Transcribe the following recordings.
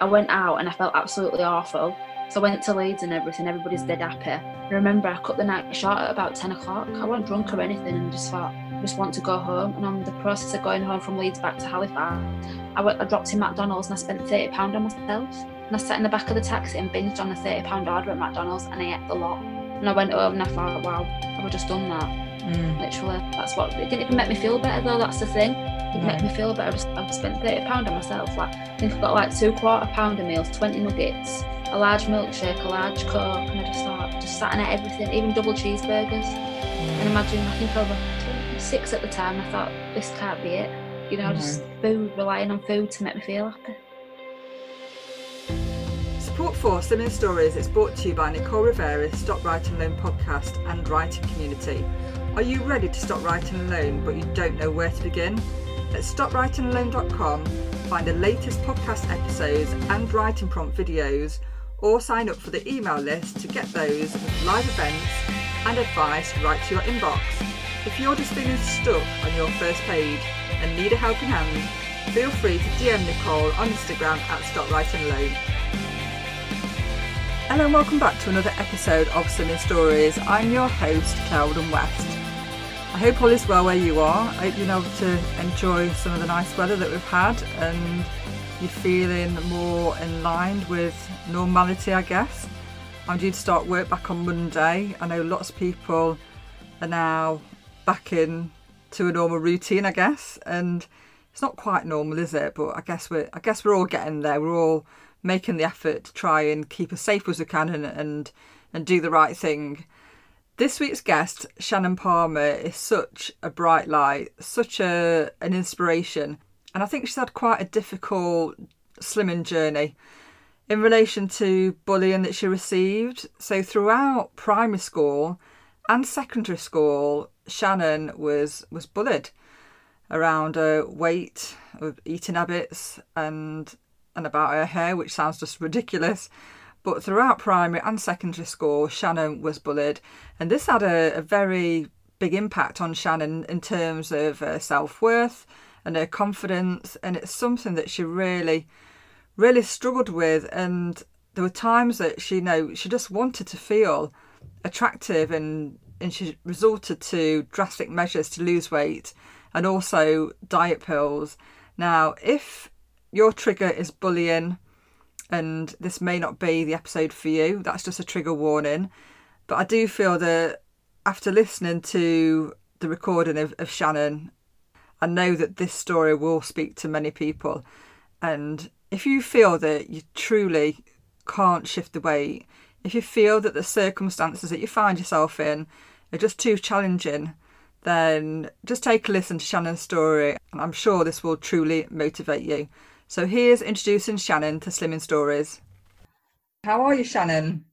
I went out and I felt absolutely awful. So I went to Leeds and everything, everybody's dead happy. I remember I cut the night short at about 10 o'clock. I wasn't drunk or anything and just thought, I just want to go home. And on the process of going home from Leeds back to Halifax, I, went, I dropped in McDonald's and I spent £30 on myself. And I sat in the back of the taxi and binged on a £30 order at McDonald's and I ate the lot. And I went home and I thought, wow, I've just done that. Mm. Literally, that's what it didn't even make me feel better though. That's the thing. It didn't make me feel better. I just I spent thirty pound on myself. Like I think I've got like two quarter pounder meals, twenty nuggets, a large milkshake, a large coke, and I just thought, just sat and ate everything, even double cheeseburgers. And imagine, I think I was six at the time. I thought this can't be it. You know, No. just food, relying on food to make me feel happy. Support for Slimming Stories is brought to you by Nicole Rivera's Stop Writing Alone podcast and writing community. Are you ready to stop writing alone but you don't know where to begin? At stopwritingalone.com, find the latest podcast episodes and writing prompt videos, or sign up for the email list to get those live events and advice right to your inbox. If you're just feeling stuck on your first page and need a helping hand, feel free to DM Nicole on Instagram at Stop Writing Alone. Hello and welcome back to another episode of Slimming Stories. I'm your host, Cloudon West. I hope all is well where you are. I hope you're able to enjoy some of the nice weather that we've had and you're feeling more in line with normality, I guess. I'm due to start work back on Monday. I know lots of people are now back in to a normal routine, I guess, and it's not quite normal, is it? But I guess we're I guess we're all getting there. We're all making the effort to try and keep as safe as we can and and, and do the right thing. This week's guest, Shannon Palmer, is such a bright light, such a an inspiration, and I think she's had quite a difficult slimming journey in relation to bullying that she received. So throughout primary school and secondary school, Shannon was was bullied around her weight, eating habits, and and about her hair, which sounds just ridiculous. But throughout primary and secondary school, Shannon was bullied, and this had a, a very big impact on Shannon in terms of her self worth and her confidence. And it's something that she really, really struggled with. And there were times that she, you know, she just wanted to feel attractive, and and she resorted to drastic measures to lose weight, and also diet pills. Now, if your trigger is bullying and this may not be the episode for you. That's just a trigger warning. But I do feel that after listening to the recording of, of Shannon, I know that this story will speak to many people. And if you feel that you truly can't shift the weight, if you feel that the circumstances that you find yourself in are just too challenging, then just take a listen to Shannon's story. And I'm sure this will truly motivate you. So here's introducing Shannon to Slimming Stories. How are you, Shannon?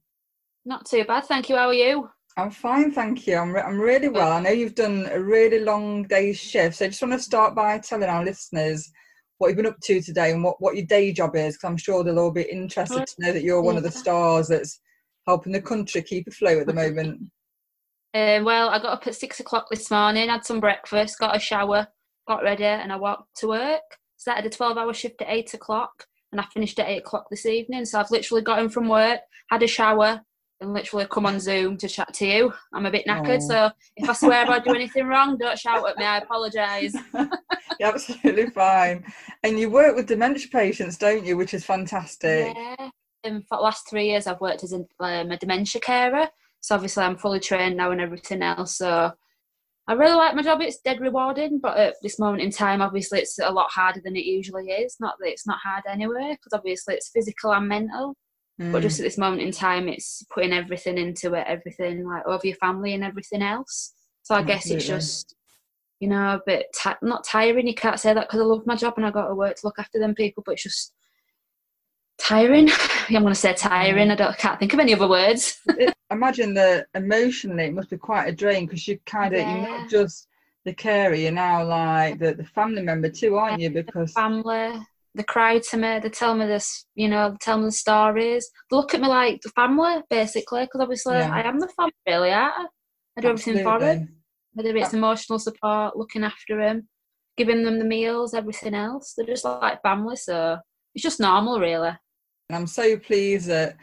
Not too bad, thank you. How are you? I'm fine, thank you. I'm, re- I'm really well. I know you've done a really long day's shift, so I just want to start by telling our listeners what you've been up to today and what, what your day job is, because I'm sure they'll all be interested to know that you're one of the stars that's helping the country keep afloat at the moment. Um, well, I got up at six o'clock this morning, had some breakfast, got a shower, got ready, and I walked to work. Started a 12 hour shift at eight o'clock, and I finished at eight o'clock this evening. So I've literally got in from work, had a shower, and literally come on Zoom to chat to you. I'm a bit knackered, Oh. so if I swear I do anything wrong, don't shout at me. I apologise. You're absolutely fine. And you work with dementia patients, don't you? Which is fantastic. Yeah. Um, for the last three years, I've worked as a, um, a dementia carer. So obviously, I'm fully trained now and everything else. So I really like my job. It's dead rewarding, but at this moment in time, obviously, it's a lot harder than it usually is. Not that it's not hard anyway, because obviously it's physical and mental. But Mm. just at this moment in time, it's putting everything into it, everything like over your family and everything else. So I guess it's just, you know, a bit ti not tiring. You can't say that because I love my job and I got to work to look after them people, but it's just tiring. I'm going to say tiring. I don't mm. can't think of any other words. imagine that emotionally it must be quite a drain because you kind of you're not just the carer you're now like the, the family member too aren't you because family. They cry to me. They tell me this, you know, they tell me the stories. They look at me like the family, basically, because obviously Yeah. I am the family, really. Aren't I? I do everything for them. Absolutely. whether it's emotional support, looking after them, giving them the meals, everything else. They're just like family, so it's just normal, really. And I'm so pleased that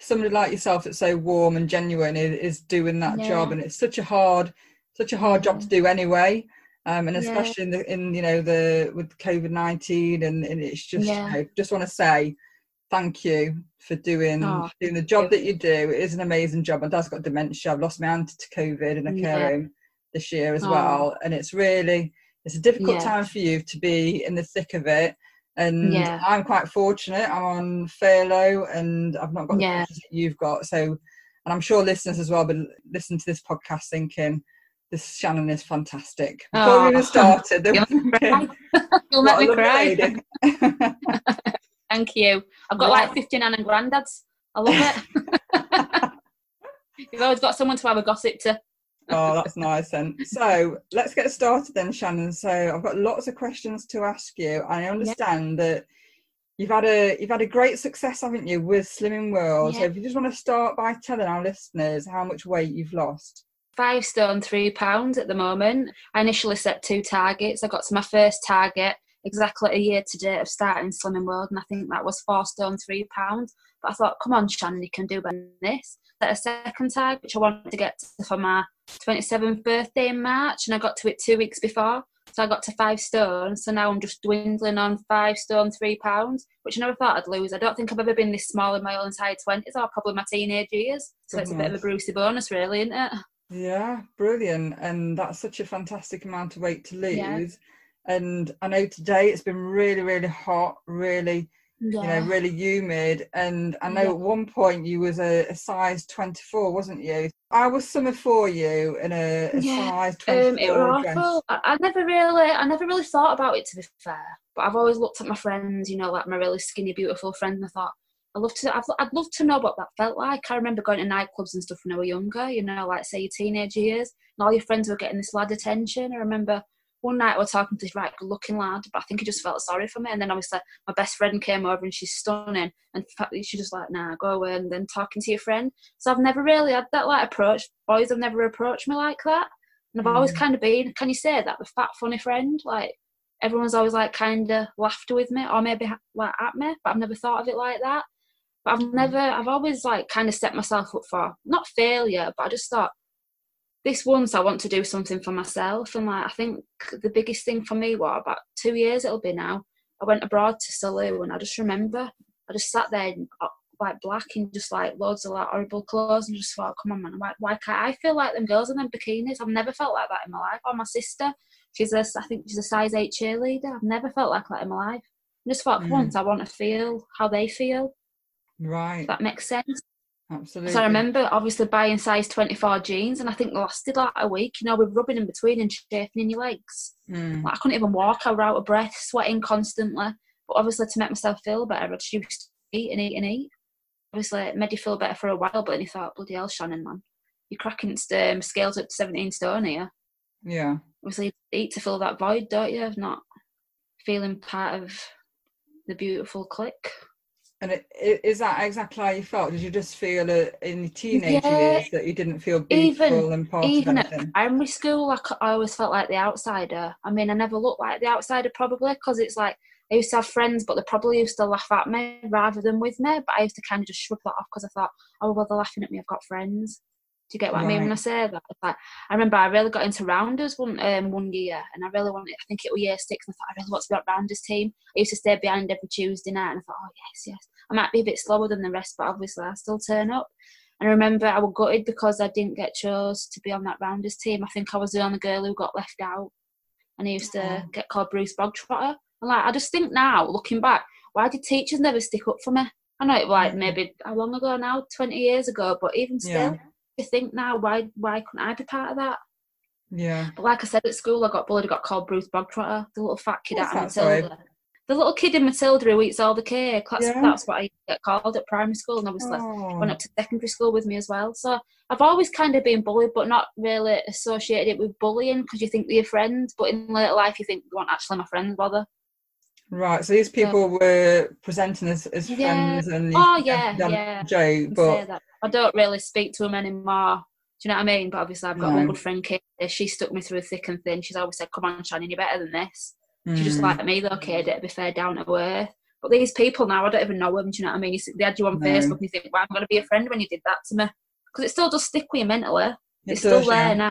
somebody like yourself that's so warm and genuine is, is doing that Yeah. job and it's such a hard such a hard job to do anyway um, and Yeah. especially in the in you know the with covid-19 and, and it's just Yeah. you know, just want to say thank you for doing Oh, doing the job that you do it is an amazing job my dad's got dementia i've lost my aunt to covid in a care Yeah. home this year as Oh. well and it's really it's a difficult Yeah. time for you to be in the thick of it and Yeah. I'm quite fortunate. I'm on furlough and I've not got the Yeah. that you've got. So, and I'm sure listeners as well, but listen to this podcast thinking this Shannon is fantastic. Before Oh. we even started, You'll make me cry. You'll make me cry. Thank you. I've got Yeah. like 15 nan and granddads. I love it. You've always got someone to have a gossip to. Oh, that's nice then. So let's get started then, Shannon. So I've got lots of questions to ask you. I understand that you've had a you've had a great success, haven't you, with Slimming World. So if you just want to start by telling our listeners how much weight you've lost. Five stone, three pounds at the moment. I initially set two targets. I got to my first target exactly a year to date of starting Slimming World, and I think that was four stone, three pounds. But I thought, come on, Shannon, you can do better than this. Set a second target, which I wanted to get to for my 27th birthday in March, and I got to it two weeks before. So I got to five stone. So now I'm just dwindling on five stone, three pounds, which I never thought I'd lose. I don't think I've ever been this small in my whole entire 20s or probably my teenage years. So it's a bit of a Brucey bonus, really, isn't it? Yeah, brilliant. And that's such a fantastic amount of weight to lose. Yeah. And I know today it's been really, really hot, really, Yeah. you know, really humid. And I know Yeah. at one point you was a, a size 24, wasn't you? I was summer for you in a, a Yeah, size 24 Um, it was dress. awful. I, I never really, I never really thought about it to be fair. But I've always looked at my friends, you know, like my really skinny, beautiful friends, and I thought, I love to, I'd, I'd love to know what that felt like. I remember going to nightclubs and stuff when I was younger, you know, like say your teenage years, and all your friends were getting this lad attention. I remember one night I was talking to this right good-looking lad, but I think he just felt sorry for me. And then obviously my best friend came over and she's stunning, and fa- she just like, nah, go away, and then talking to your friend. So I've never really had that like approach. Boys have never approached me like that. And I've always Mm. kind of been, can you say that, the fat, funny friend? Like, everyone's always like kind of laughed with me or maybe like at me, but I've never thought of it like that. But I've never, I've always like kind of set myself up for not failure, but I just thought, this once I want to do something for myself. And like, I think the biggest thing for me, what, about two years it'll be now, I went abroad to Salou and I just remember, I just sat there in uh, like black and just like loads of like horrible clothes and just thought, come on man, why, why can't I feel like them girls in them bikinis? I've never felt like that in my life. Or my sister, she's a, I think she's a size eight cheerleader. I've never felt like that in my life. I just thought, for Mm. once, I want to feel how they feel. Right, If that makes sense. Absolutely. So I remember obviously buying size 24 jeans and I think lasted like a week, you know, with rubbing in between and chafing in your legs. Mm, Like, I couldn't even walk, I was out of breath, sweating constantly. But obviously to make myself feel better, I just used to eat and eat and eat. Obviously it made you feel better for a while, but then you thought, bloody hell, Shannon, man. You're cracking um, scales up to 17 stone here. yeah. Obviously eat to fill that void, don't you, of not feeling part of the beautiful clique. And it, it, is that exactly how you felt? Did you just feel uh, in your teenage Yeah. years that you didn't feel Even- beautiful and part even of at anything? primary school, c- I always felt like the outsider. I mean, I never looked like the outsider probably because it's like I used to have friends, but they probably used to laugh at me rather than with me. But I used to kind of just shrug that off because I thought, oh, well, they're laughing at me. I've got friends. Do you get what I mean when I say that? It's like I remember I really got into rounders one um, one year, and I really wanted. I think it was year six, and I thought I really want to be on rounders team. I used to stay behind every Tuesday night, and I thought, oh yes, yes. I might be a bit slower than the rest, but obviously I still turn up. And I remember I was gutted because I didn't get chose to be on that rounders team. I think I was the only girl who got left out. And I used to Oh. get called Bruce Bogtrotter. And like I just think now, looking back, why did teachers never stick up for me? I know it was like maybe how long ago now, twenty years ago, but even still, Yeah. You think now why why couldn't I be part of that? Yeah. But like I said at school, I got bullied. I got called Bruce Bogtrotter, the little fat kid What's out of that, sorry? Matilda. The little kid in Matilda who eats all the cake. That's, Yeah. that's what I get called at primary school, and obviously Oh, went up to secondary school with me as well. So I've always kind of been bullied, but not really associated it with bullying because you think they're your friends, but in later life you think they weren't actually my friends, bother. Right. So these people were presenting as, as Yeah. friends and Oh, yeah, yeah. and but. I don't really speak to them anymore. Do you know what I mean? But obviously, I've got No. good friend, Kate. She stuck me through thick and thin. She's always said, "Come on, Shannon, you're better than this." She just mm, like me, though, Kate. To be fair, down to earth. But these people now, I don't even know them. Do you know what I mean? They had you on No. Facebook, and you think, "Well, I'm going to be a friend when you did that to me," because it still does stick with you mentally. It it's does, still there yeah. now.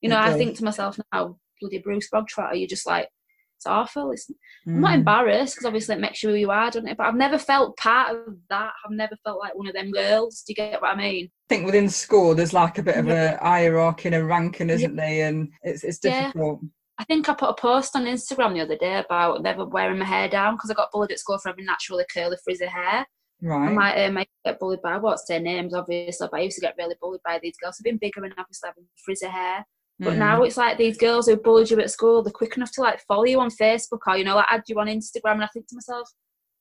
You It know, I does. think to myself now, bloody Bruce Bogtrotter, you're just like, it's awful. It's, I'm not Mm. embarrassed because obviously it makes you who you are, doesn't it? But I've never felt part of that. I've never felt like one of them girls. Do you get what I mean? I think within school there's like a bit of a hierarchy and a ranking, isn't there? And it's it's Yeah. difficult. I think I put a post on Instagram the other day about never wearing my hair down because I got bullied at school for having naturally curly, frizzy hair. Right. I might um, I get bullied by what's their names, obviously, but I used to get really bullied by these girls. I've been bigger and obviously having frizzy hair. But Mm. now it's like these girls who bullied you at school, they're quick enough to like follow you on Facebook or, you know, like add you on Instagram. And I think to myself,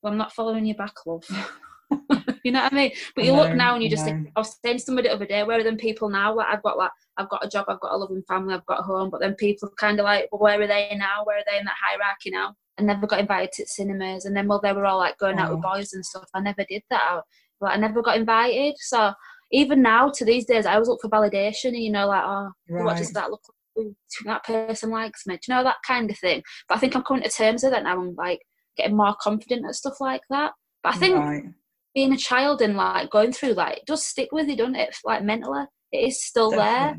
well, I'm not following you back, love. you know what I mean? But you look now and you just think. I was saying to somebody the other day, where are them people now? Like, I've got like, I've got a job, I've got a loving family, I've got a home, but then people kind of like, well, where are they now? Where are they in that hierarchy now? I never got invited to cinemas. And then, well, they were all like going out with Oh. boys and stuff. I never did that. I, like, I never got invited. So even now, to these days, I always look for validation. And you know, like, oh, what does that look like? That person likes me. Do you know that kind of thing? But I think I'm coming to terms with it now. I'm like getting more confident at stuff like that. But I think Right. being a child and like going through like it does stick with you, doesn't it? Like mentally, it is still there.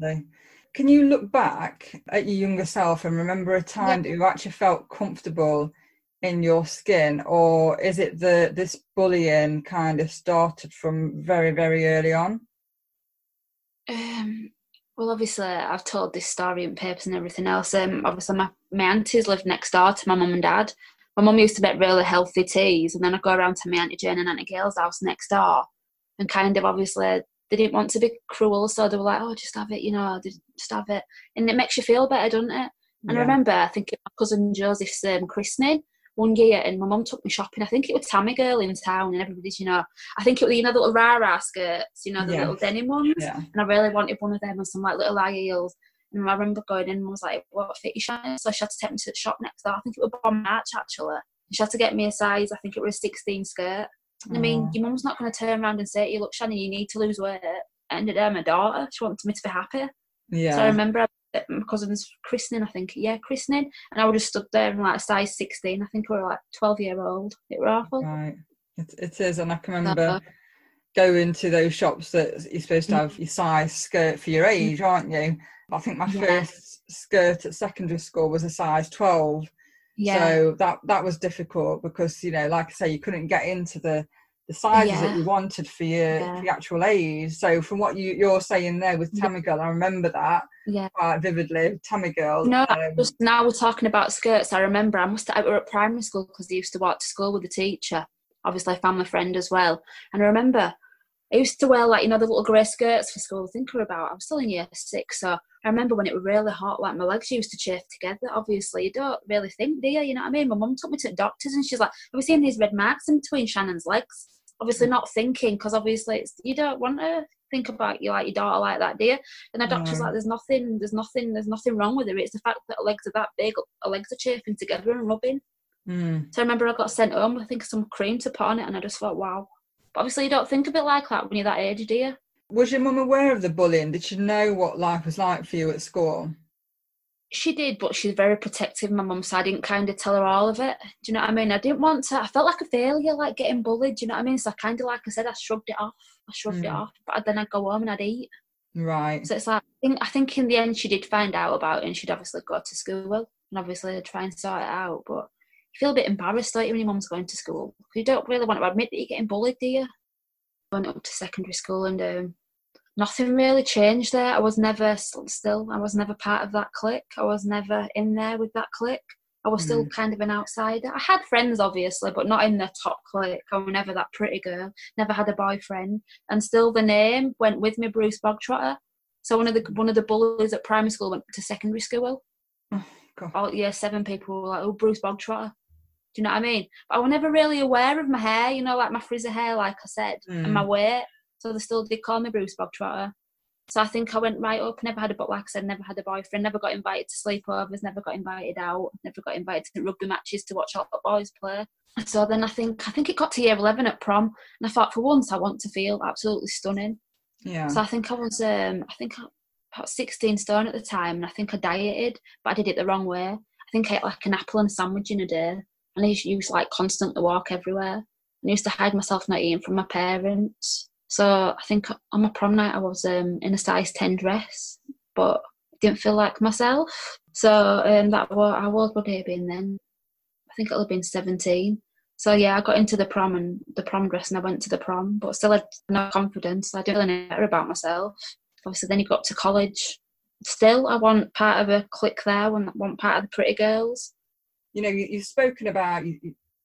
Can you look back at your younger self and remember a time that you actually felt comfortable in your skin, or is it the this bullying kind of started from very very early on? Um, well, obviously, I've told this story in papers and everything else. Um, obviously, my, my aunties lived next door to my mum and dad. My mum used to make really healthy teas, and then I'd go around to my auntie Jane and auntie Gail's house next door, and kind of obviously they didn't want to be cruel, so they were like, "Oh, just have it, you know, just have it," and it makes you feel better, doesn't it? And I remember, I think my cousin Joseph's um, christening one year, and my mum took me shopping. I think it was Tammy Girl in town, and everybody's, you know, I think it was you know the little rara skirts, you know, the Yeah. little denim ones Yeah. and I really wanted one of them and some like little high heels. And I remember going in and was like, "What fit you shine?" So she had to take me to the shop next door. I think it was Bon March actually. She had to get me a size. I think it was a 16 skirt. I mean, your mum's not going to turn around and say, "You look, Shannon, you need to lose weight." And there, my daughter, she wanted me to be happy. Yeah. So I remember at my cousin's christening. I think, yeah, christening, and I would have stood there in like a size 16. I think we were like 12 year old. It were awful. Right. It, it is, and I can remember uh-huh. going to those shops that you're supposed to mm. have your size skirt for your mm. age, aren't you? I think my Yeah. first skirt at secondary school was a size 12. Yeah. So that that was difficult because you know, like I say, you couldn't get into the the sizes that you wanted for your, Yeah. for your actual age. So from what you you're saying there with Yeah. Tammy Girl, I remember that yeah. quite vividly. Tammy Girl. No, um, just now we're talking about skirts. I remember I must have, we were at primary school because I used to walk to school with the teacher, obviously I a family friend as well. And I remember I used to wear like you know the little grey skirts for school. I think we were about I was still in year six, so I remember when it was really hot, like my legs used to chafe together. Obviously, you don't really think, do you? You know what I mean? My mum took me to the doctors, and she's like, "Have you seen these red marks in between Shannon's legs?" Obviously, not thinking because obviously it's, you don't want to think about you like your daughter like that, do you? And the doctor's No. like, "There's nothing, there's nothing, there's nothing wrong with her. It's the fact that her legs are that big, her legs are chafing together and rubbing." mm, So I remember I got sent home I think some cream to put on it, and I just thought, "Wow." But obviously, you don't think of it like that when you're that age, do you? was your mum aware of the bullying? Did she know what life was like for you at school? She did, but she's very protective, my mum, so I didn't kind of tell her all of it. Do you know what I mean? I didn't want to, I felt like a failure, like getting bullied, do you know what I mean? So I kind of, like I said, I shrugged it off. I shrugged it Mm. off, but then I'd go home and I'd eat. Right. So it's like, I think, I think in the end she did find out about it and she'd obviously go to school and obviously try and sort it out. But you feel a bit embarrassed, don't when your mum's going to school? You don't really want to admit that you're getting bullied, do you? Went up to secondary school and um, nothing really changed there. I was never still, I was never part of that clique. I was never in there with that clique. I was still mm. kind of an outsider. I had friends, obviously, but not in the top clique. I was never that pretty girl. Never had a boyfriend, and still the name went with me, Bruce Bogtrotter. So one of the one of the bullies at primary school went to secondary school. Oh, God. All year seven people were like, "Oh, Bruce Bogtrotter." Do you know what I mean? But I was never really aware of my hair. You know, like my frizzy hair, like I said, and my mm. weight. So they still did call me Bruce Bogtrotter. So I think I went right up. Never had a but like I said, never had a boyfriend. Never got invited to sleepovers. Never got invited out. Never got invited to rugby matches to watch all the boys play. So then I think I think it got to year eleven at prom, and I thought for once I want to feel absolutely stunning. Yeah. So I think I was um I think I, about sixteen stone at the time, and I think I dieted, but I did it the wrong way. I think I ate like an apple and a sandwich in a day. and I used to like constantly walk everywhere. And I used to hide myself not eating from my parents. So I think on my prom night I was um, in a size 10 dress, but didn't feel like myself. So um, that was, I was would have been then? I think it'll have been 17. So yeah, I got into the prom and the prom dress and I went to the prom, but still had no confidence. I didn't really know better about myself. Obviously then you got to college. Still, I want part of a clique there, want part of the pretty girls. You know, you, have spoken about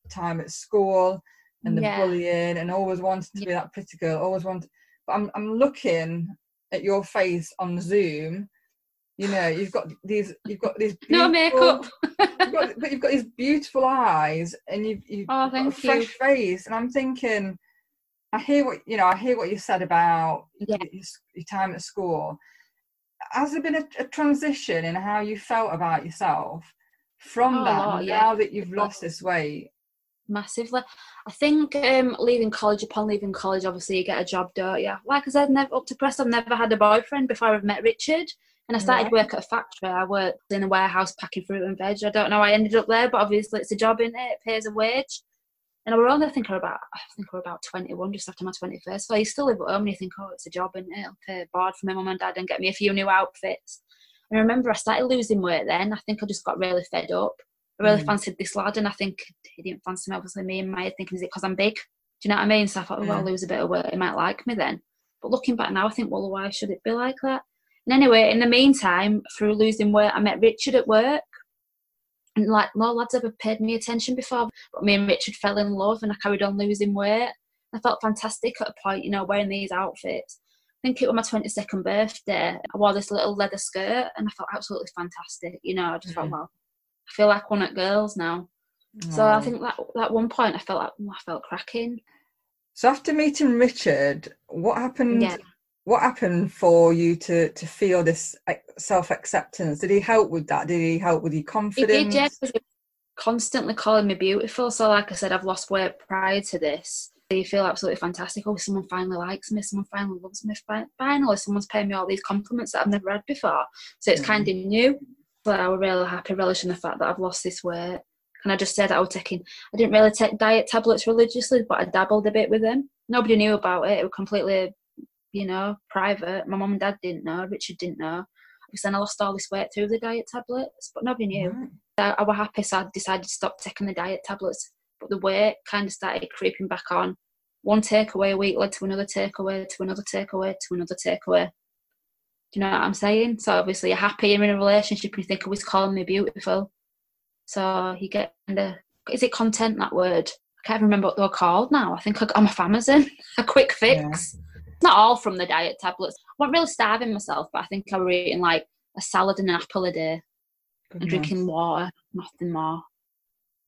time at school and the yeah. bullying and always wanted to be that pretty girl, always wanted, but I'm, I'm looking at your face on Zoom you know you've got these you've got these no makeup you've got, but you've got these beautiful eyes and you've, you've oh, got a fresh you. face and i'm thinking i hear what you know i hear what you said about yeah. your, your time at school has there been a, a, transition in how you felt about yourself from oh, that yeah. now that you've lost this weight massively i think um leaving college upon leaving college obviously you get a job don't you like i said never up to press i've never had a boyfriend before i've met richard and I started work at a factory. I worked in a warehouse packing fruit and veg. I don't know I ended up there, but obviously it's a job in it. It pays a wage. And I were only I think we're about I think we're about twenty one, just after my twenty first. So you still live at home and you think, oh, it's a job and it'll pay board for my mum and dad and get me a few new outfits. And I remember I started losing weight then. I think I just got really fed up. I really mm. fancied this lad, and I think he didn't fancy me. Obviously, me and my thinking, is it because I'm big? Do you know what I mean? So I thought, oh, yeah. I'll lose a bit of weight. He might like me then. But looking back now, I think, well, why should it be like that? And anyway, in the meantime, through losing weight, I met Richard at work. And like no lads ever paid me attention before, but me and Richard fell in love and I carried on losing weight. I felt fantastic at a point, you know, wearing these outfits. I think it was my 22nd birthday. I wore this little leather skirt and I felt absolutely fantastic. You know, I just mm-hmm. felt, well, I feel like one at girls now. So I think that at one point I felt like oh, I felt cracking. So after meeting Richard, what happened yeah what happened for you to to feel this self acceptance? Did he help with that? Did he help with your confidence? He did, yeah. Constantly calling me beautiful. So, like I said, I've lost weight prior to this. So you feel absolutely fantastic. Oh, someone finally likes me. Someone finally loves me. Finally, someone's paying me all these compliments that I've never had before. So it's mm. kind of new. But I was really happy, relishing the fact that I've lost this weight. And I just said I was taking, I didn't really take diet tablets religiously, but I dabbled a bit with them. Nobody knew about it. It was completely you know, private. My mum and dad didn't know. Richard didn't know. Because then I lost all this weight through the diet tablets, but nobody knew. I, I was happy, so I decided to stop taking the diet tablets. But the weight kind of started creeping back on. One takeaway a week led to another takeaway, to another takeaway, to another takeaway. Do you know what I'm saying? So obviously you're happy, you're in a relationship, and you think, oh, he's calling me beautiful. So you get kind of, is it content, that word? I can't remember what they're called now. I think I'm a Amazon, a quick fix. Yeah not all from the diet tablets. I wasn't really starving myself, but I think I was eating like a salad and an apple a day Goodness. and drinking water, nothing more.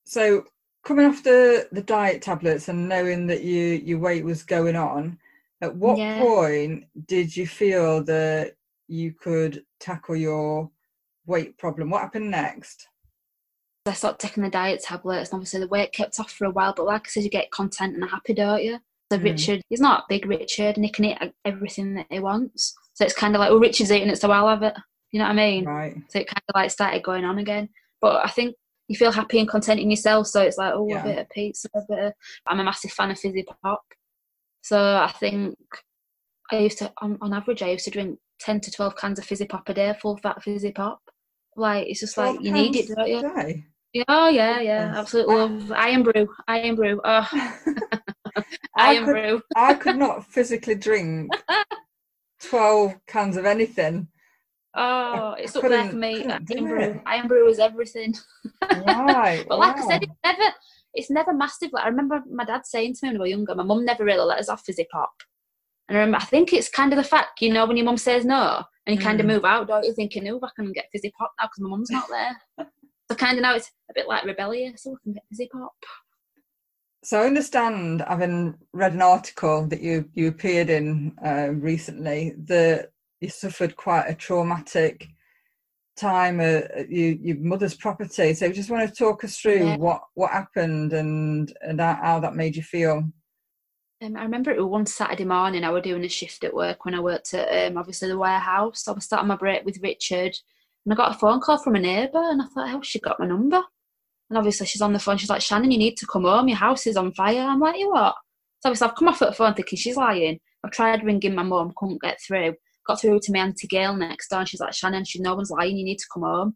So coming off the, the diet tablets and knowing that you your weight was going on, at what yeah. point did you feel that you could tackle your weight problem? What happened next? I started taking the diet tablets, and obviously the weight kept off for a while. But like I said, you get content and happy, don't you? So mm. Richard, he's not big Richard, and he can eat everything that he wants. So it's kind of like, well, Richard's eating it, so I'll have it. You know what I mean? Right. So it kind of like started going on again. But I think you feel happy and content in yourself. So it's like, oh, yeah. a bit of pizza, a bit of... I'm a massive fan of fizzy pop. So I think I used to, on, on average, I used to drink 10 to 12 cans of fizzy pop a day, full fat fizzy pop. Like, it's just like, you need it, don't you? Day? Yeah, oh, yeah, yeah, yes. absolutely love Irn-Bru, iron brew. Oh. I, I could, I could not physically drink 12 cans of anything. Oh, it's up there for me. Irn-Bru. Irn-Bru is everything. Right. but like. I said, it's never it's never massive. Like I remember my dad saying to me when we were younger, my mum never really let us off fizzy pop. And I remember I think it's kind of the fact, you know, when your mum says no and you mm. kind of move out, don't you thinking, oh, I can get fizzy pop now because my mum's not there. so kind of now it's a bit like rebellious, so I can get fizzy pop so I understand, having read an article that you you appeared in uh, recently, that you suffered quite a traumatic time at you, your mother's property. So, just want to talk us through yeah. what what happened and and how that made you feel. Um, I remember it was one Saturday morning. I was doing a shift at work when I worked at um, obviously the warehouse. I was starting my break with Richard, and I got a phone call from a neighbour, and I thought, "How she got my number?" And obviously she's on the phone. She's like, Shannon, you need to come home. Your house is on fire. I'm like, you what? So obviously I've come off at the phone thinking she's lying. I've tried ringing my mum, couldn't get through. Got through to my auntie Gail next door, and she's like, Shannon, she no one's lying. You need to come home.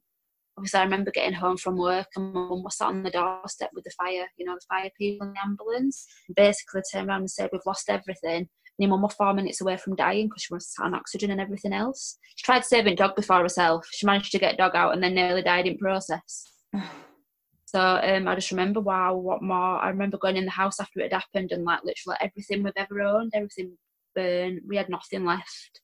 Obviously, I remember getting home from work, and my mum was sat on the doorstep with the fire, you know, the fire people in the ambulance. And basically, turned around and said, "We've lost everything." And your mum was four minutes away from dying because she was on oxygen and everything else. She tried saving dog before herself. She managed to get dog out and then nearly died in process. So um, I just remember, wow, what more? I remember going in the house after it had happened and like literally everything we've ever owned, everything burned. We had nothing left.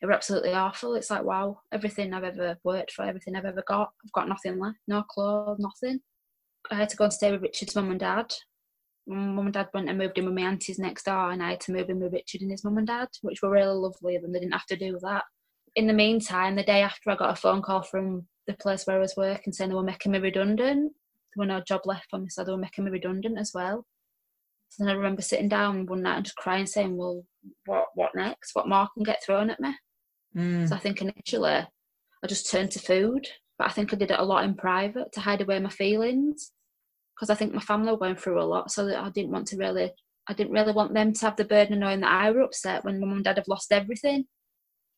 It were absolutely awful. It's like, wow, everything I've ever worked for, everything I've ever got, I've got nothing left. No clothes, nothing. I had to go and stay with Richard's mum and dad. Mum and dad went and moved in with my aunties next door, and I had to move in with Richard and his mum and dad, which were really lovely of them. They didn't have to do that. In the meantime, the day after, I got a phone call from the place where I was working saying they were making me redundant. There were no job left for me, so they were making me redundant as well. So then I remember sitting down one night and just crying, saying, "Well, what what next? What more can get thrown at me?" Mm. So I think initially I just turned to food, but I think I did it a lot in private to hide away my feelings because I think my family were going through a lot, so that I didn't want to really, I didn't really want them to have the burden of knowing that I were upset when my mum and dad have lost everything.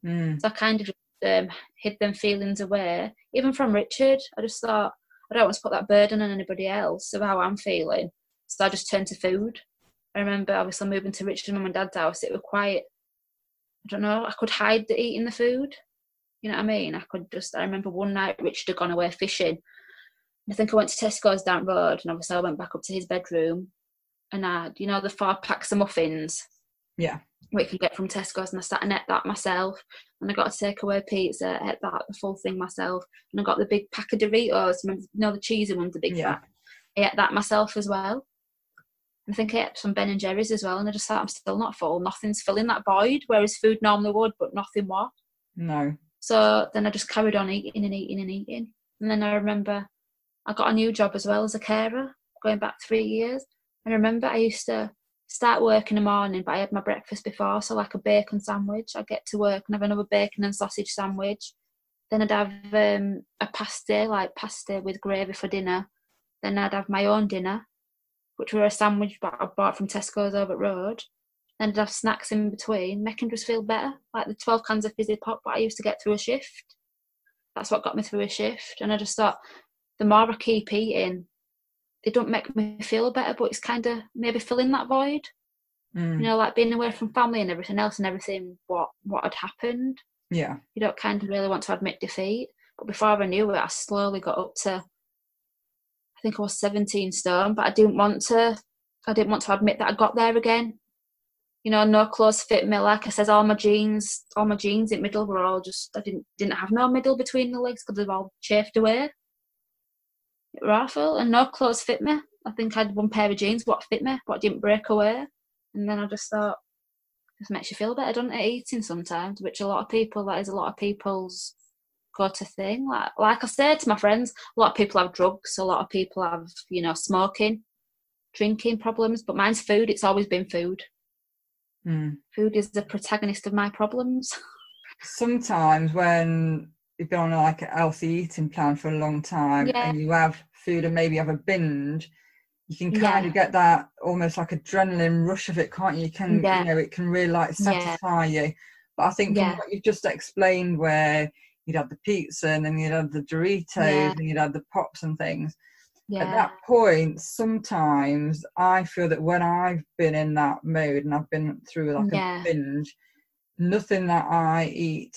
Mm. So I kind of um, hid them feelings away, even from Richard. I just thought I don't want to put that burden on anybody else of how I'm feeling, so I just turned to food. I remember obviously moving to Richard's mum and dad's house. It was quite, I don't know, I could hide the eating the food. You know what I mean? I could just. I remember one night Richard had gone away fishing. I think I went to Tesco's down road, and obviously I went back up to his bedroom, and I, had, you know, the four packs of muffins Yeah. what you can get from Tesco's, and I sat and ate that myself. And I got a takeaway pizza, ate that the full thing myself, and I got the big pack of Doritos, you know the cheesy ones, the big Yeah. pack. I ate that myself as well. I think I ate some Ben and Jerry's as well, and I just thought I'm still not full. Nothing's filling that void, whereas food normally would, but nothing was. No. So then I just carried on eating and eating and eating. And then I remember I got a new job as well as a carer, going back three years. And I remember I used to start work in the morning, but I had my breakfast before, so like a bacon sandwich. I'd get to work and have another bacon and sausage sandwich. Then I'd have um, a pasta, like pasta with gravy for dinner. Then I'd have my own dinner, which were a sandwich I bought from Tesco's over road. Then I'd have snacks in between, making just feel better, like the 12 cans of fizzy pop that I used to get through a shift. That's what got me through a shift. And I just thought, the more I keep eating, they don't make me feel better, but it's kind of maybe filling that void. Mm. You know, like being away from family and everything else and everything what what had happened. Yeah. You don't kind of really want to admit defeat. But before I knew it, I slowly got up to I think I was 17 stone, but I didn't want to I didn't want to admit that I got there again. You know, no clothes fit me. Like I says, all my jeans, all my jeans in middle were all just I didn't didn't have no middle between the legs because they've all chafed away. It were awful, and no clothes fit me. I think I had one pair of jeans what fit me, but didn't break away. And then I just thought, just makes you feel better, doesn't it? Eating sometimes, which a lot of people, that is a lot of people's go-to thing. Like, like I said to my friends, a lot of people have drugs, a lot of people have, you know, smoking, drinking problems, but mine's food. It's always been food. Mm. Food is the protagonist of my problems. Sometimes when you've been on like a healthy eating plan for a long time Yeah. and you have food and maybe have a binge, you can kind Yeah. of get that almost like adrenaline rush of it, can't you? You can, Yeah. you know, it can really like satisfy you. But I think Yeah. what you've just explained, where you'd have the pizza and then you'd have the Doritos Yeah. and you'd have the pops and things. yeah. At that point, sometimes I feel that when I've been in that mode and I've been through like Yeah. a binge, nothing that I eat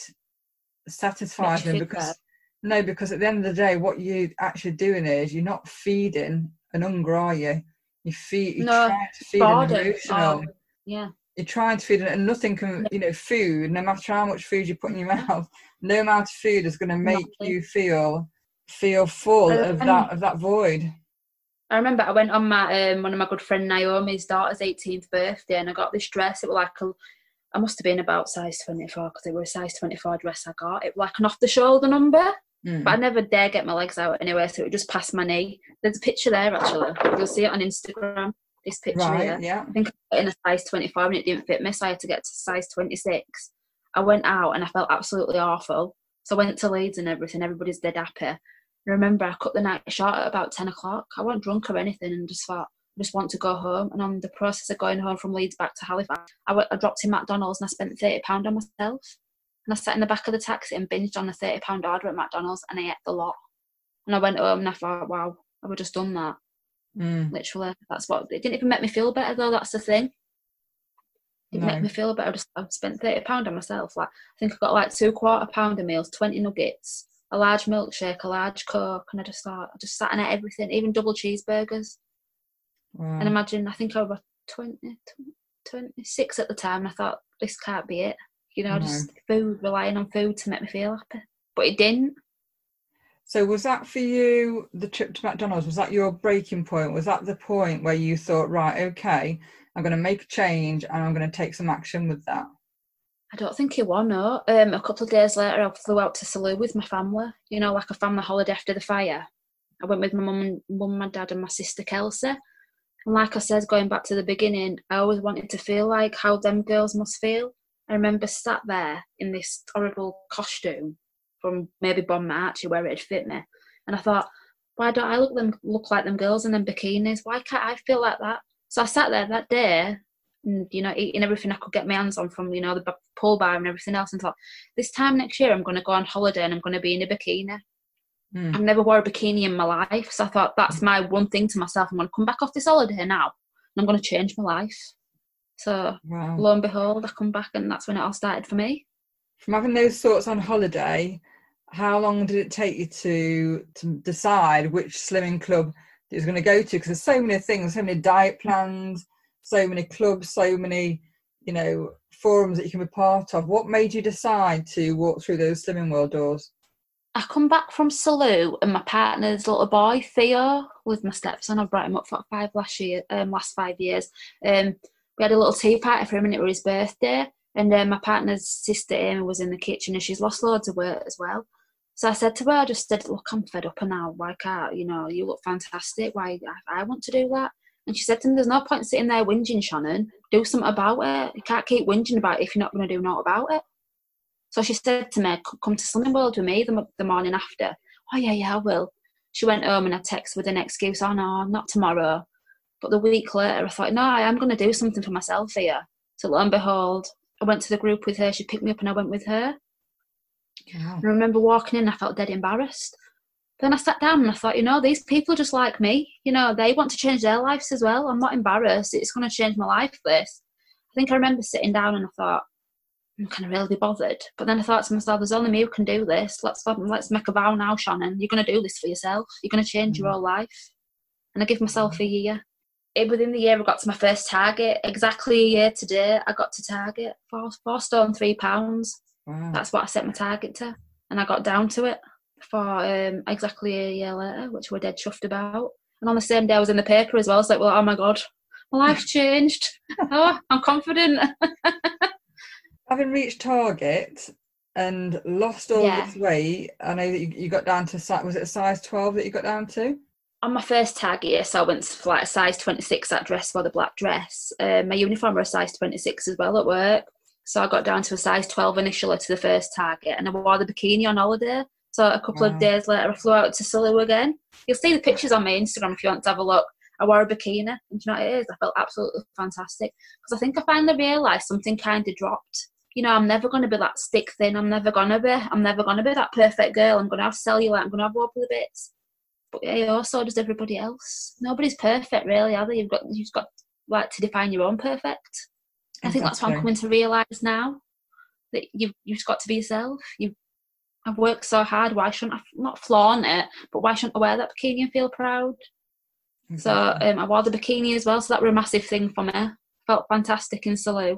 satisfies me because bad. no, because at the end of the day, what you're actually doing is you're not feeding an hunger, are you? You feed, you're No, trying to feed an emotional. Oh, yeah. You're trying to feed it, and nothing can, you know, food. No matter how much food you put in your mouth, no amount of food is going to make Nothing. you feel feel full Uh, of that of that void. I remember I went on my um, one of my good friend Naomi's daughter's 18th birthday, and I got this dress. It was like a, I must have been about size 24 because it was a size 24 dress I got. It was like an off the shoulder number, Mm. but I never dare get my legs out anyway, so it would just passed my knee. There's a picture there actually. You'll see it on Instagram. This picture Right, here. yeah. I think I in a size 24 and it didn't fit me, so I had to get to size 26. I went out and I felt absolutely awful. So I went to Leeds and everything. Everybody's dead happy. I remember I cut the night short at about 10 o'clock. I wasn't drunk or anything and just thought, I just want to go home. And on the process of going home from Leeds back to Halifax, I, went, I dropped in McDonald's and I spent £30 on myself. And I sat in the back of the taxi and binged on a £30 order at McDonald's and I ate the lot. And I went home and I thought, wow, I would just done that. Mm. Literally. That's what it didn't even make me feel better though, that's the thing. It No. made me feel better. I just I've spent thirty pound on myself. Like I think I got like two quarter pounder meals, twenty nuggets, a large milkshake, a large coke, and I just thought I just sat in at everything, even double cheeseburgers. And imagine I think I was 20, 26 at the time, and I thought this can't be it. You know, No. just food, relying on food to make me feel happy. But it didn't. So was that for you the trip to McDonald's? Was that your breaking point? Was that the point where you thought, right, okay, I'm going to make a change and I'm going to take some action with that? I don't think it won, no. Um, a couple of days later, I flew out to Salou with my family, you know, like a family holiday after the fire. I went with my mum mum, my dad, and my sister Kelsey. And like I said, going back to the beginning, I always wanted to feel like how them girls must feel. I remember sat there in this horrible costume from maybe Bon March, where it'd fit me. And I thought, why don't I look them look like them girls in them bikinis? Why can't I feel like that? So I sat there that day and you know eating everything I could get my hands on from you know the pool bar and everything else and thought this time next year I'm going to go on holiday and I'm going to be in a bikini. Mm. I've never wore a bikini in my life, so I thought that's my one thing to myself. I'm going to come back off this holiday now and I'm going to change my life. So Wow. lo and behold, I come back and that's when it all started for me. From having those thoughts on holiday, how long did it take you to to decide which slimming club you was going to go to? Because there's so many things, so many diet plans, so many clubs, so many, you know, forums that you can be part of. What made you decide to walk through those slimming world doors? I come back from Salou and my partner's little boy Theo with my stepson. I brought him up for five last year, um, last five years. Um, we had a little tea party for him and it was his birthday. And um, my partner's sister Amy was in the kitchen and she's lost loads of weight as well. So I said to her, I just said, look, I'm fed up now. Why can't you know? You look fantastic. Why I, I want to do that? And she said to me, "There's no point sitting there whinging, Shannon. Do something about it. You can't keep whinging about it if you're not going to do naught about it." So she said to me, "Come to Slimming World with me the, the morning after." Oh yeah, yeah, I will. She went home and I texted with an excuse. Oh no, not tomorrow. But the week later, I thought, no, I am going to do something for myself here. So lo and behold, I went to the group with her. She picked me up and I went with her. And I remember walking in, I felt dead embarrassed. Then I sat down and I thought, you know, these people are just like me. You know, they want to change their lives as well. I'm not embarrassed. It's going to change my life, this. I think I remember sitting down and I thought, I'm kind of really be bothered. But then I thought to myself, there's only me who can do this. Let's let's make a vow now, Shannon. You're going to do this for yourself. You're going to change your Mm. whole life. And I give myself a year. It, within the year, I got to my first target. Exactly a year today, I got to target four, four stone, three pounds. Wow. That's what I set my target to. And I got down to it for um, exactly a year later, which we're dead chuffed about. And on the same day, I was in the paper as well. It's like, well, oh my God, my life's changed. oh, I'm confident. Having reached target and lost all Yeah. this weight, I know that you, you got down to was it a size 12 that you got down to? on my first tag year, so I went for like a size 26, that dress for the black dress. Um, my uniform was a size 26 as well at work. So I got down to a size 12 initially to the first target and I wore the bikini on holiday. So a couple Wow. of days later, I flew out to Salou again. You'll see the pictures on my Instagram if you want to have a look. I wore a bikini, and do you know what it is? I felt absolutely fantastic because I think I finally realised something kind of dropped. You know, I'm never going to be that stick thin. I'm never going to be. I'm never going to be that perfect girl. I'm going to have cellulite. I'm going to have wobbly bits. But yeah, also does everybody else. Nobody's perfect, really, are they? You've got you've got like to define your own perfect. I think that's what I'm coming to realise now. That you've you've just got to be yourself. You I've worked so hard. Why shouldn't I not flaunt it? But why shouldn't I wear that bikini and feel proud? So Exactly. um, I wore the bikini as well. So that was a massive thing for me. Felt fantastic in Salou.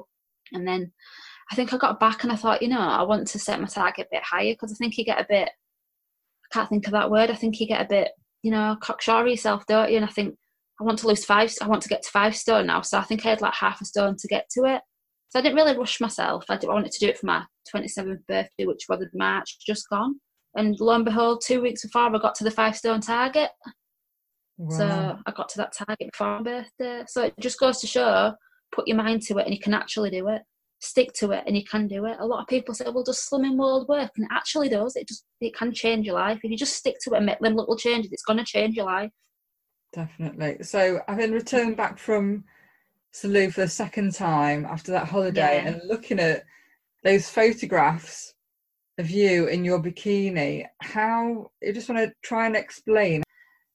And then I think I got back and I thought, you know, I want to set my target a bit higher because I think you get a bit. I can't think of that word. I think you get a bit, you know, cocksure of yourself, don't you? And I think I want to lose five. I want to get to five stone now. So I think I had like half a stone to get to it. So I didn't really rush myself. I, wanted to do it for my 27th birthday, which was in March, just gone. And lo and behold, two weeks before I got to the five stone target. wow. So I got to that target before my birthday. So it just goes to show, put your mind to it and you can actually do it. stick to it and you can do it. A lot of people say, well, does Slimming World work? And it actually does. It just it can change your life. If you just stick to it and make them little changes, it's going to change your life. Definitely. So having returned back from Salou for the second time after that holiday yeah. and looking at those photographs of you in your bikini, how you just want to try and explain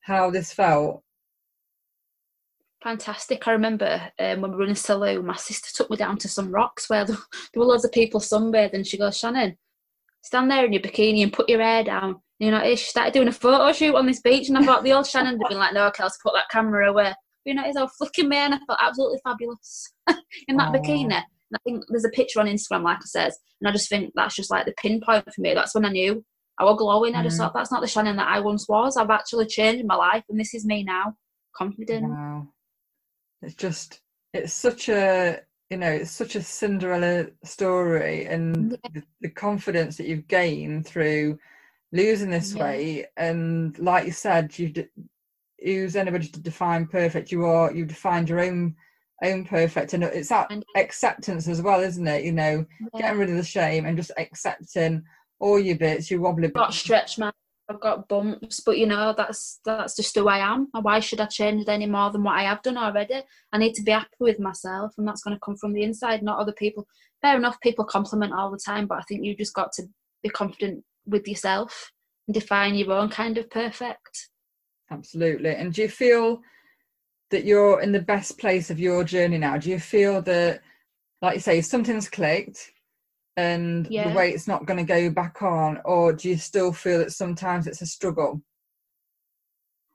how this felt fantastic. I remember um, when we were in Salou, my sister took me down to some rocks where there, were loads of people sunbathing. She goes, Shannon, stand there in your bikini and put your hair down. You know, she started doing a photo shoot on this beach, and I thought the old Shannon had been like, "No, Kelsey, put that camera away." you know, it's all flicking me, and I felt absolutely fabulous in that Aww. bikini. And I think there's a picture on Instagram, like I says, and I just think that's just like the pinpoint for me. That's when I knew I was glowing. Mm. I just mm. thought that's not the Shannon that I once was. I've actually changed my life, and this is me now, confident. Wow it's just it's such a you know it's such a cinderella story and yeah. the, the, confidence that you've gained through losing this yeah. weight and like you said you use anybody to define perfect you are you defined your own own perfect and it's that acceptance as well isn't it you know yeah. getting rid of the shame and just accepting all your bits your wobbly I've got stretch man I've got bumps, but you know that's that's just who I am. Why should I change any more than what I have done already? I need to be happy with myself, and that's going to come from the inside, not other people. Fair enough, people compliment all the time, but I think you just got to be confident with yourself and define your own kind of perfect. Absolutely. And do you feel that you're in the best place of your journey now? Do you feel that, like you say, something's clicked? and yeah. the weight's not going to go back on or do you still feel that sometimes it's a struggle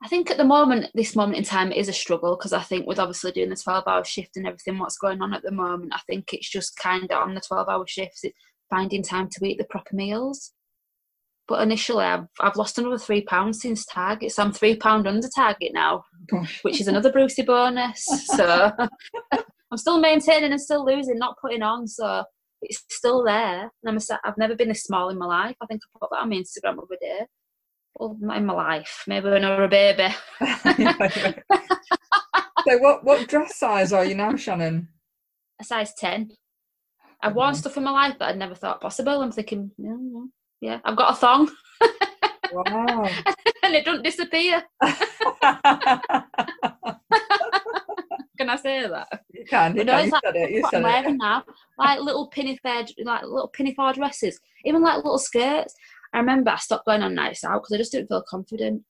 I think at the moment, this moment in time, it is a struggle because I think with obviously doing the 12 hour shift and everything, what's going on at the moment, I think it's just kind of on the 12 hour shifts, it's finding time to eat the proper meals. But initially, I've, I've lost another three pounds since target, so I'm three pound under target now, Gosh. which is another Brucey bonus. So I'm still maintaining and still losing, not putting on. So it's still there. And I'm a, I've never been this small in my life. I think I put that on my Instagram over there. Well, not in my life. Maybe when I was a baby. so, what what dress size are you now, Shannon? A size ten. I've worn stuff in my life that I'd never thought possible. I'm thinking, yeah, yeah. I've got a thong. Wow. and it doesn't disappear. Can I say that? You can. You, can. you like, it. You said it. Now, like little pinafore, like little pinafore dresses, even like little skirts. I remember I stopped going on nights out because I just didn't feel confident.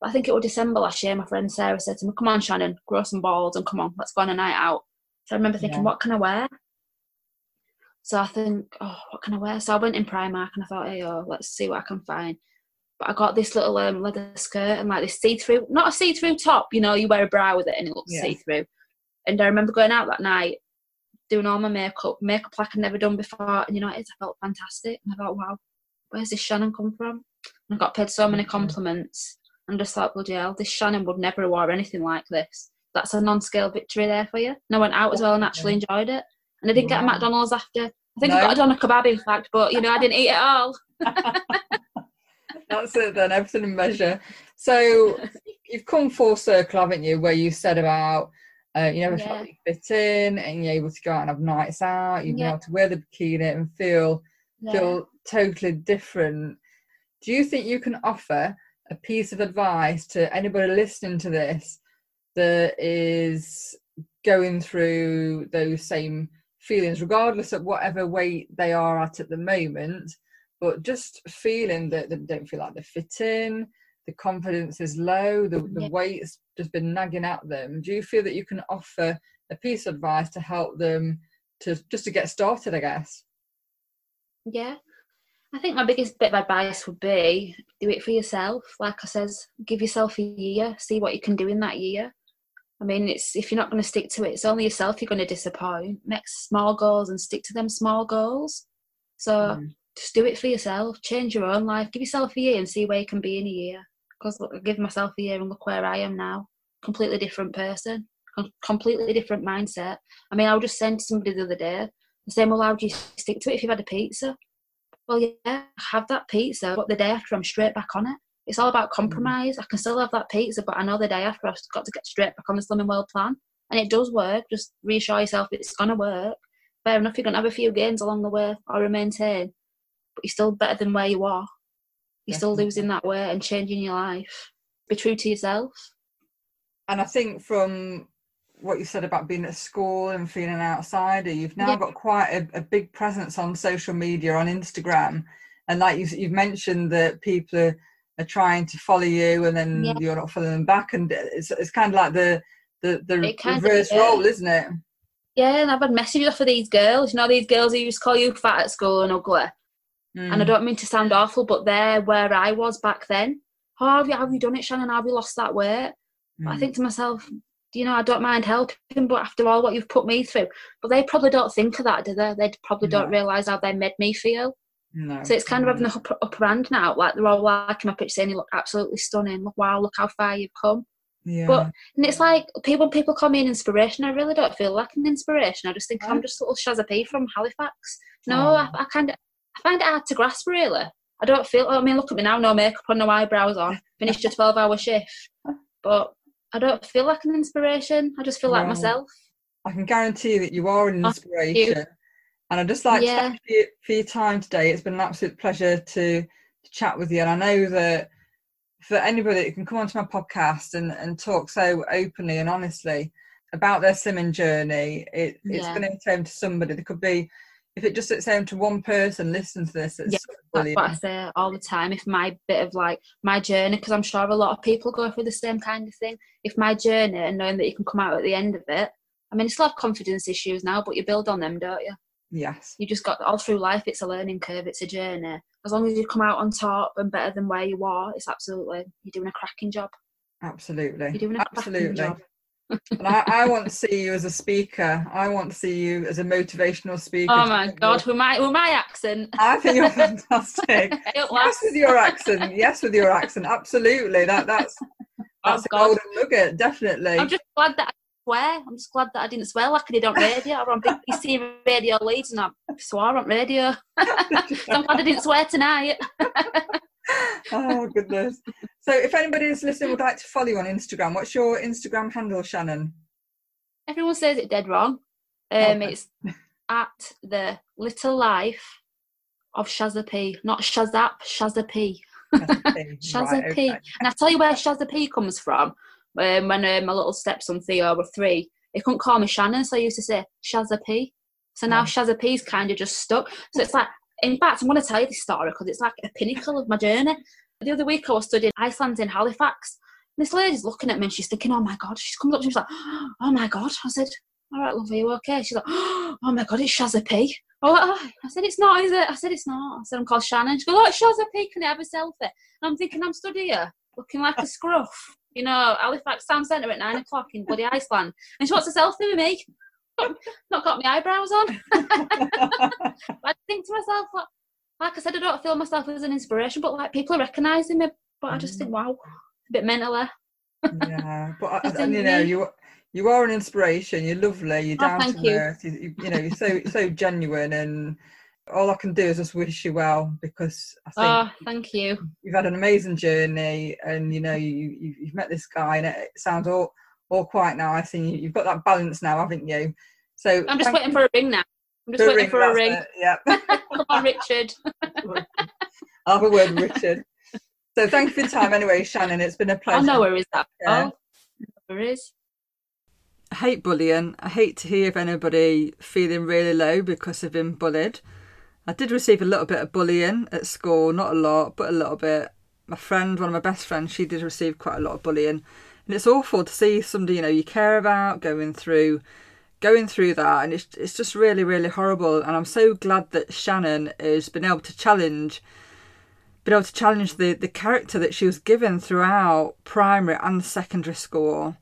But I think it was December last year. My friend Sarah said to me, "Come on, Shannon, grow some balls and come on, let's go on a night out." So I remember thinking, yeah. "What can I wear?" So I think, "Oh, what can I wear?" So I went in Primark and I thought, "Hey, oh, let's see what I can find." But I got this little um, leather skirt and like this see-through, not a see-through top. You know, you wear a bra with it and it looks yeah. see-through. And I remember going out that night, doing all my makeup, makeup like I'd never done before. And you know, it I felt fantastic. And I thought, wow, where's this Shannon come from? And I got paid so many compliments. And just thought, bloody hell, this Shannon would never wear anything like this. That's a non-scale victory there for you. And I went out as well and actually enjoyed it. And I didn't get a McDonald's after. I think no. I got a doner kebab in fact, but you know, I didn't eat it all. That's it then, everything in measure. So you've come full circle, haven't you, where you said about uh, you never yeah. felt you fit in, and you're able to go out and have nights out. You've yeah. been able to wear the bikini and feel yeah. feel totally different. Do you think you can offer a piece of advice to anybody listening to this that is going through those same feelings, regardless of whatever weight they are at at the moment, but just feeling that they don't feel like they fit in, the confidence is low, the, the yeah. weight's just been nagging at them. Do you feel that you can offer a piece of advice to help them to just to get started, I guess? Yeah. I think my biggest bit of advice would be do it for yourself. Like I says, give yourself a year, see what you can do in that year. I mean, it's if you're not going to stick to it, it's only yourself you're going to disappoint. Make small goals and stick to them small goals. So mm. just do it for yourself. Change your own life. Give yourself a year and see where you can be in a year because look, I give myself a year and look where I am now. Completely different person, completely different mindset. I mean, I was just saying to somebody the other day, the same, well, how do you stick to it if you've had a pizza? Well, yeah, have that pizza, but the day after I'm straight back on it. It's all about mm. compromise. I can still have that pizza, but I know the day after I've got to get straight back on the Slimming World plan. And it does work. Just reassure yourself it's going to work. fair enough, you're going to have a few gains along the way or maintain, but you're still better than where you are. You're still losing that weight and changing your life. Be true to yourself. And I think from what you said about being at school and feeling an outsider, you've now Yeah. got quite a, a big presence on social media, on Instagram. And like you, you've mentioned that people are, are trying to follow you and then Yeah. you're not following them back. And it's, it's kind of like the, the, the kind of reverse is. role, isn't it? Yeah, and I've had messages off of these girls. You know, these girls who used to call you fat at school and ugly. And I Mm. don't mean to sound awful, but they're where I was back then. Oh, have you, have you done it, Shannon? Have you lost that weight? But I Mm. think to myself, you know, I don't mind helping, but after all what you've put me through, but they probably don't think of that, do they? They probably don't realise how they made me feel. No. So it's kind of having the upper, upper hand now. Like they're all liking my picture saying, you look absolutely stunning. Look, wow, look how far you've come. yeah. But and it's like people people call me an inspiration. I really don't feel like an inspiration. I just think I'm just a little Shazza P from Halifax. No, Oh. I, I kind of I find it hard to grasp really. I don't feel. I mean, look at me now. No makeup on, no eyebrows on. Finished a twelve-hour shift, but I don't feel like an inspiration. I just feel like myself. I can guarantee that you are an inspiration. And I'd just like to thank you for your time today. It's been an absolute pleasure to, to chat with you. And I know that for anybody that can come onto my podcast and, and talk so openly and honestly about their slimming journey, it, it's Yeah. going to hit home to somebody. There could be, if it just hits home to one person, listen to this. It's Yeah, so That's what I say all the time. If my bit of like my journey, because I'm sure a lot of people go through the same kind of thing. If my journey and knowing that you can come out at the end of it, I mean, you still have confidence issues now, but you build on them, don't you? Yes. You just got all through life. It's a learning curve. It's a journey. As long as you come out on top and better than where you are, it's absolutely you're doing a cracking job. Absolutely. You're doing a cracking Absolutely. job. and I, I want to see you as a speaker. I want to see you as a motivational speaker. Oh my god, with my with my accent. I think you're fantastic. It yes, with your accent. Yes, with your accent. Absolutely. That that's oh that's a Oh, God. golden nugget. Definitely. I'm just glad that I swear. I'm just glad that I didn't swear like I did on radio or on BBC radio Leeds and I swore on radio. so I'm glad I didn't swear tonight. oh goodness. So, if anybody is listening would like to follow you on Instagram, what's your Instagram handle, Shannon? Everyone says it dead wrong. Um, Okay. It's at the little life of Shazza P. Not Shazap, Shazza P. Shazza Right, P. okay. And I tell you where Shazza P comes from. Um, when uh, my little stepson Theo were three, he couldn't call me Shannon, so I used to say Shazza P. So now Oh. Shazza P's kind of just stuck. So it's like, in fact, I'm going to tell you this story because it's like a pinnacle of my journey. The other week I was studying Iceland in Halifax. And this lady's looking at me and she's thinking, oh my God. She comes up to me, she's like, oh my God. I said, all right, love, are you okay? She's like, oh my God, it's Shazza P. Like, "Oh." I said, it's not, is it? I said, it's not. I said, I'm called Shannon. She goes, oh, it's Shazza P. Can I have a selfie? And I'm thinking, I'm studying looking like a scruff. You know, Halifax Town Centre at nine o'clock in bloody Iceland. And she wants a selfie with me. Not got my eyebrows on. I think to myself, like, like I said, I don't feel myself as an inspiration, but like people are recognising me. But I just think, mm. wow, a bit mental there. yeah, but I, and, you know, you you are an inspiration. You're lovely. You're Oh, down thank to you. earth. You, you, you know, you're so so genuine, and all I can do is just wish you well because I think Oh, thank you. you've had an amazing journey, and you know, you, you you've met this guy, and it sounds all all quite nice, and you, you've got that balance now, haven't you? So I'm just waiting you for a ring now. I'm just for a waiting for a ring. it, Yeah. Come on, Richard. I'll have a word with Richard. So thank you for your time anyway, Shannon. It's been a oh, pleasure. I know where is that. Yeah. Oh, where is? I hate bullying. I hate to hear of anybody feeling really low because they've been bullied. I did receive a little bit of bullying at school, not a lot, but a little bit. My friend, one of my best friends, she did receive quite a lot of bullying. And it's awful to see somebody, you know, you care about going through going through that and it's it's just really, really horrible. And I'm so glad that Shannon has been able to challenge been able to challenge the, the character that she was given throughout primary and secondary school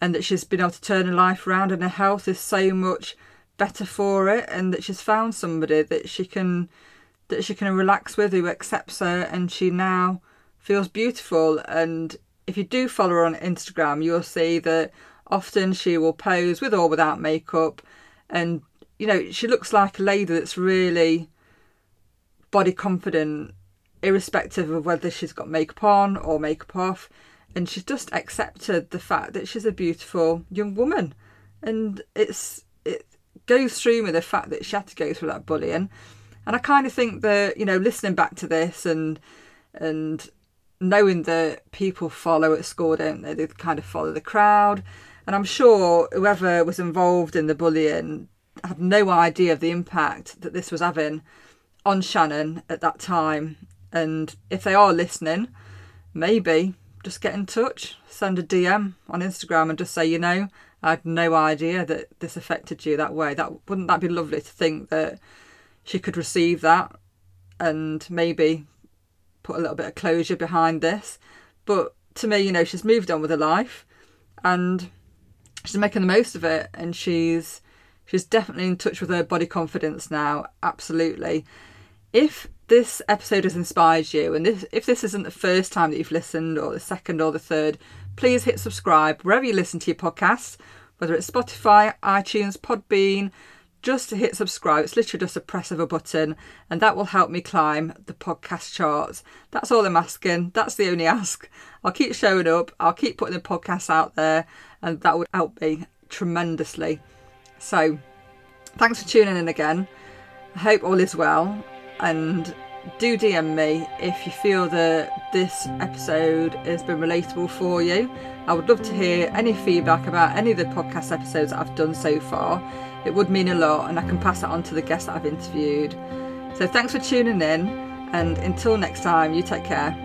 and that she's been able to turn her life around and her health is so much better for it and that she's found somebody that she can that she can relax with who accepts her and she now feels beautiful. And if you do follow her on Instagram you'll see that often she will pose with or without makeup. And you know she looks like a lady that's really body confident irrespective of whether she's got makeup on or makeup off. And she's just accepted the fact that she's a beautiful young woman. And it's it goes through me the fact that she had to go through that bullying. And I kind of think that, you know, listening back to this and and knowing that people follow at school, don't they? They kind of follow the crowd. And I'm sure whoever was involved in the bullying had no idea of the impact that this was having on Shannon at that time. And if they are listening, maybe just get in touch, send a DM on Instagram and just say, you know, I had no idea that this affected you that way. That wouldn't that be lovely to think that she could receive that and maybe put a little bit of closure behind this. But to me, you know, she's moved on with her life and she's making the most of it and she's she's definitely in touch with her body confidence now, absolutely. If this episode has inspired you and this, if this isn't the first time that you've listened or the second or the third, please hit subscribe wherever you listen to your podcasts, whether it's Spotify, iTunes, Podbean, just to hit subscribe. It's literally just a press of a button, and that will help me climb the podcast charts. That's all I'm asking. That's the only ask. I'll keep showing up, I'll keep putting the podcasts out there, and that would help me tremendously. So, thanks for tuning in again. I hope all is well, and do DM me if you feel that this episode has been relatable for you. I would love to hear any feedback about any of the podcast episodes I've done so far. It would mean a lot, and I can pass that on to the guests that I've interviewed. So, thanks for tuning in, and until next time, you take care.